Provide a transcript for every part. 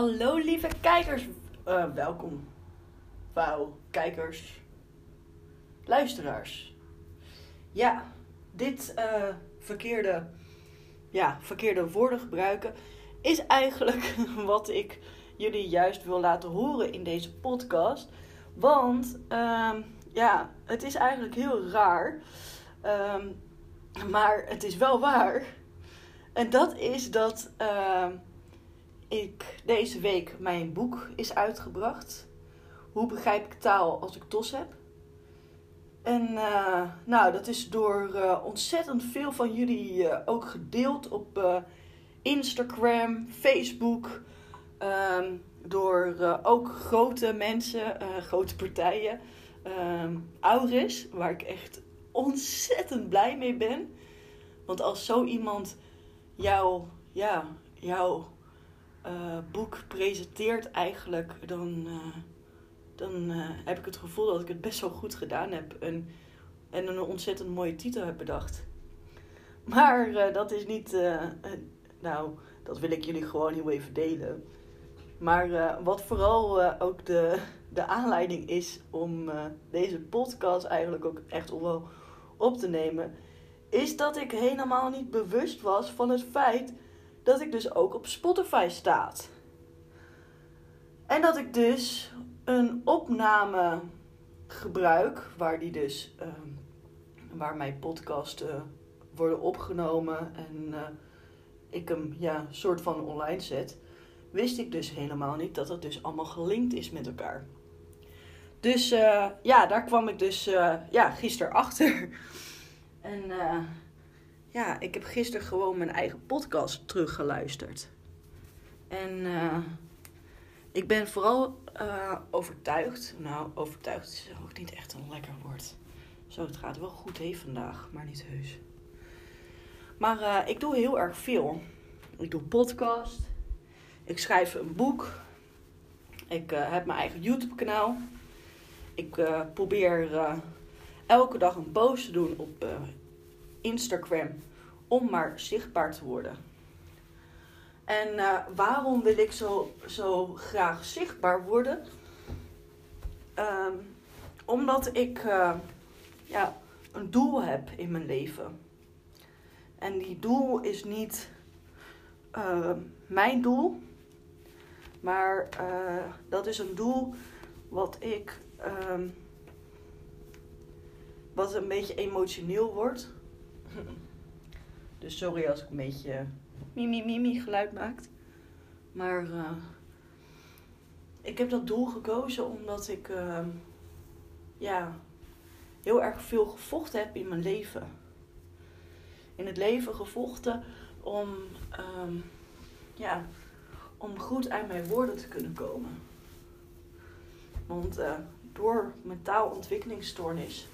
Hallo lieve kijkers. Eh, welkom. Wauw, kijkers. Luisteraars. Ja, dit eh, verkeerde, ja, verkeerde woorden gebruiken is eigenlijk wat ik jullie juist wil laten horen in deze podcast. Want ehm, ja, het is eigenlijk heel raar. Ehm, maar het is wel waar. En dat is dat ehm, ik deze week mijn boek is uitgebracht. Hoe begrijp ik taal als ik tos heb? En uh, nou, dat is door uh, ontzettend veel van jullie uh, ook gedeeld op Instagram, Facebook. Um, door ook grote mensen, grote partijen. Um, Auris, waar ik echt ontzettend blij mee ben. Want als zo iemand jouw, ja, jouw uh, boek presenteert eigenlijk, dan, uh, dan uh, heb ik het gevoel dat ik het best wel goed gedaan heb. En, en een ontzettend mooie titel heb bedacht. Maar dat is niet, nou, dat wil ik jullie gewoon heel even delen. Maar wat vooral ook de, de aanleiding is om deze podcast eigenlijk ook echt wel op te nemen, is dat ik helemaal niet bewust was van het feit dat ik dus ook op Spotify staat. En dat ik dus een opname gebruik waar die dus uh, waar mijn podcasten worden opgenomen en uh, ik hem ja soort van online zet, wist ik dus helemaal niet dat het dus allemaal gelinkt is met elkaar. Dus uh, ja, daar kwam ik dus uh, ja, gisteren achter. En ja, ik heb gisteren gewoon mijn eigen podcast teruggeluisterd. En uh, ik ben vooral uh, overtuigd. Nou, overtuigd is ook niet echt een lekker woord. Zo, het gaat wel goed heen vandaag, maar niet heus. Maar uh, ik doe heel erg veel. Ik doe podcast. Ik schrijf een boek. Ik heb mijn eigen YouTube kanaal. Ik probeer elke dag een post te doen op Instagram om maar zichtbaar te worden. En uh, waarom wil ik zo, zo graag zichtbaar worden? Um, omdat ik uh, ja, een doel heb in mijn leven. En die doel is niet uh, mijn doel, maar dat is een doel wat ik. Um, wat een beetje emotioneel wordt. Dus sorry als ik een beetje mimi mimi geluid maakt. Maar uh, ik heb dat doel gekozen omdat ik uh, ja, heel erg veel gevochten heb in mijn leven. In het leven gevochten om, um, ja, om goed uit mijn woorden te kunnen komen. Want uh, door mentaalontwikkelingsstoornis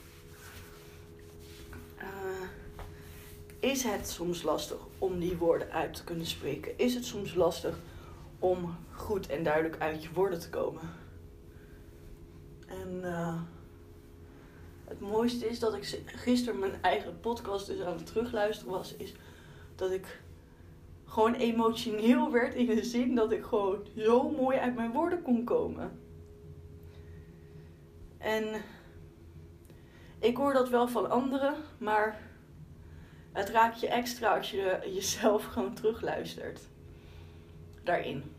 is het soms lastig om die woorden uit te kunnen spreken? Is het soms lastig om goed en duidelijk uit je woorden te komen? En uh, het mooiste is dat ik gisteren mijn eigen podcast dus aan het terugluisteren was, is dat ik gewoon emotioneel werd in de zin dat ik gewoon zo mooi uit mijn woorden kon komen. En ik hoor dat wel van anderen, maar het raakt je extra als je jezelf gewoon terugluistert. Daarin.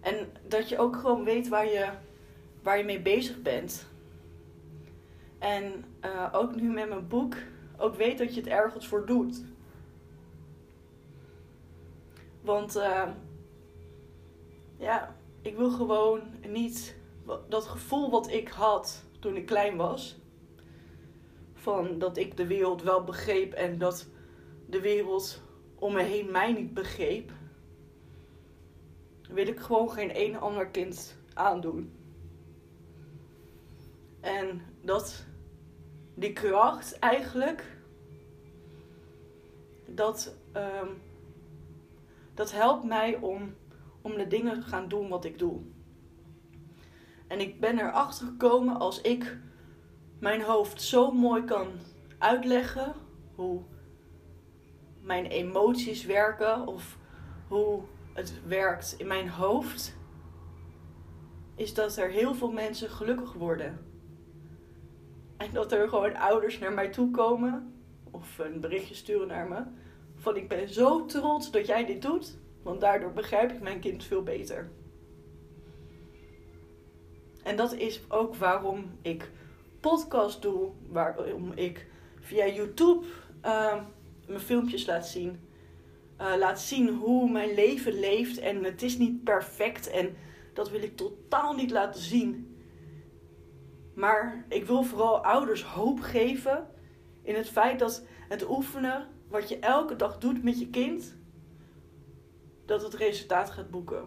En dat je ook gewoon weet waar je, waar je mee bezig bent. En uh, ook nu met mijn boek, ook weet dat je het ergens voor doet. Want uh, ja, ik wil gewoon niet dat gevoel wat ik had toen ik klein was dat ik de wereld wel begreep en dat de wereld om me heen mij niet begreep, wil ik gewoon geen een ander kind aandoen. En dat die kracht eigenlijk, dat, um, dat helpt mij om, om de dingen te gaan doen wat ik doe. En ik ben erachter gekomen als ik mijn hoofd zo mooi kan uitleggen hoe mijn emoties werken of hoe het werkt in mijn hoofd, is dat er heel veel mensen gelukkig worden. En dat er gewoon ouders naar mij toe komen of een berichtje sturen naar me. Van ik ben zo trots dat jij dit doet, want daardoor begrijp ik mijn kind veel beter. En dat is ook waarom ik podcast doe, waarom ik via YouTube uh, mijn filmpjes laat zien. Uh, laat zien hoe mijn leven leeft en het is niet perfect en dat wil ik totaal niet laten zien. Maar ik wil vooral ouders hoop geven in het feit dat het oefenen, wat je elke dag doet met je kind, dat het resultaat gaat boeken.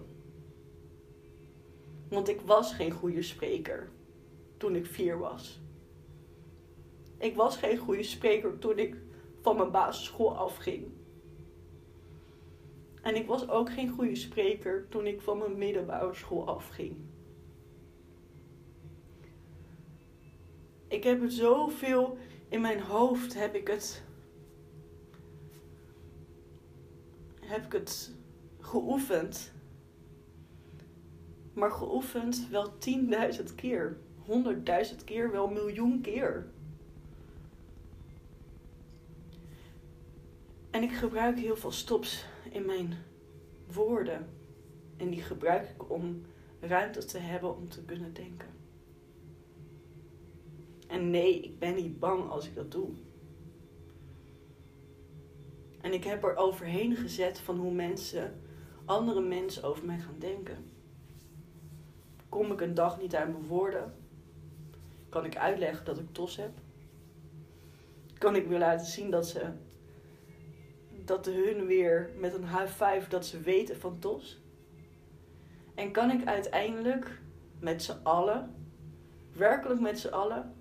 Want ik was geen goede spreker toen ik vier was. Ik was geen goede spreker toen ik van mijn basisschool afging. En ik was ook geen goede spreker toen ik van mijn middelbare school afging. Ik heb het zoveel in mijn hoofd heb ik het heb ik het geoefend. Maar geoefend wel 10.000 keer, 100.000 keer, wel miljoen keer. En ik gebruik heel veel stops in mijn woorden. En die gebruik ik om ruimte te hebben om te kunnen denken. En nee, ik ben niet bang als ik dat doe. En ik heb er overheen gezet van hoe mensen, andere mensen over mij gaan denken. Kom ik een dag niet uit mijn woorden? Kan ik uitleggen dat ik tos heb? Kan ik weer laten zien dat ze dat hun weer met een high five dat ze weten van tos? En kan ik uiteindelijk met z'n allen, werkelijk met z'n allen,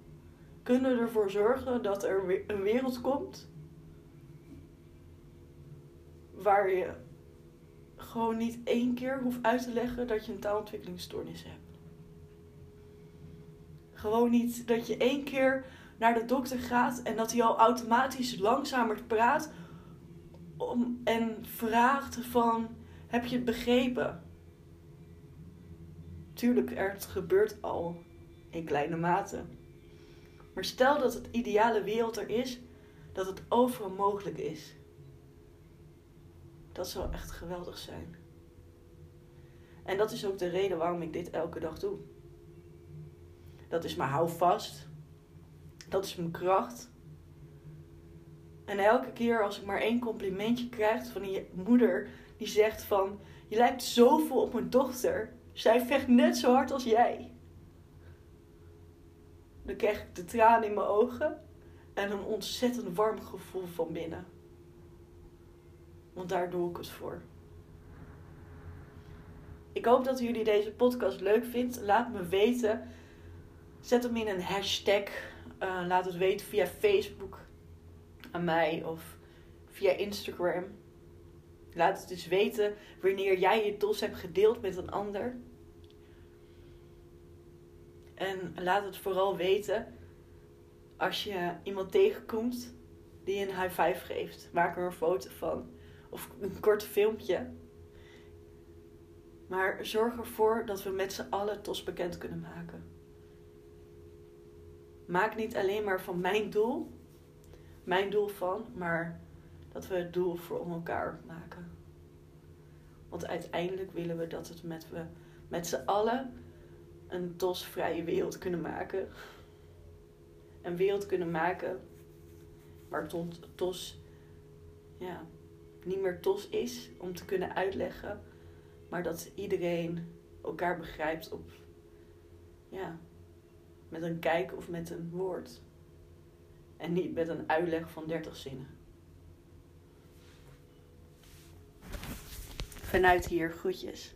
kunnen ervoor zorgen dat er een wereld komt waar je gewoon niet één keer hoeft uit te leggen dat je een taalontwikkelingsstoornis hebt. Gewoon niet dat je één keer naar de dokter gaat en dat hij al automatisch langzamer praat om, en vraagt van heb je het begrepen? Tuurlijk, het gebeurt al in kleine mate. Maar stel dat het ideale wereld er is, dat het overal mogelijk is. Dat zou echt geweldig zijn. En dat is ook de reden waarom ik dit elke dag doe. Dat is mijn houvast. Dat is mijn kracht. En elke keer als ik maar één complimentje krijg van een moeder die zegt van... Je lijkt zoveel op mijn dochter. Zij vecht net zo hard als jij. Dan krijg ik de tranen in mijn ogen en een ontzettend warm gevoel van binnen. Want daar doe ik het voor. Ik hoop dat jullie deze podcast leuk vindt. Laat me weten. Zet hem in een hashtag. Uh, laat het weten via Facebook aan mij of via Instagram. Laat het dus weten wanneer jij je tos hebt gedeeld met een ander. En laat het vooral weten als je iemand tegenkomt die een high five geeft. Maak er een foto van of een kort filmpje. Maar zorg ervoor dat we met z'n allen TOS bekend kunnen maken. Maak niet alleen maar van mijn doel, mijn doel van, maar dat we het doel voor om elkaar maken. Want uiteindelijk willen we dat het met, we met z'n allen een TOS-vrije wereld kunnen maken. Een wereld kunnen maken waar TOS ja, niet meer tos is om te kunnen uitleggen, maar dat iedereen elkaar begrijpt op, ja, met een kijk of met een woord. En niet met een uitleg van 30 zinnen. Vanuit hier, groetjes.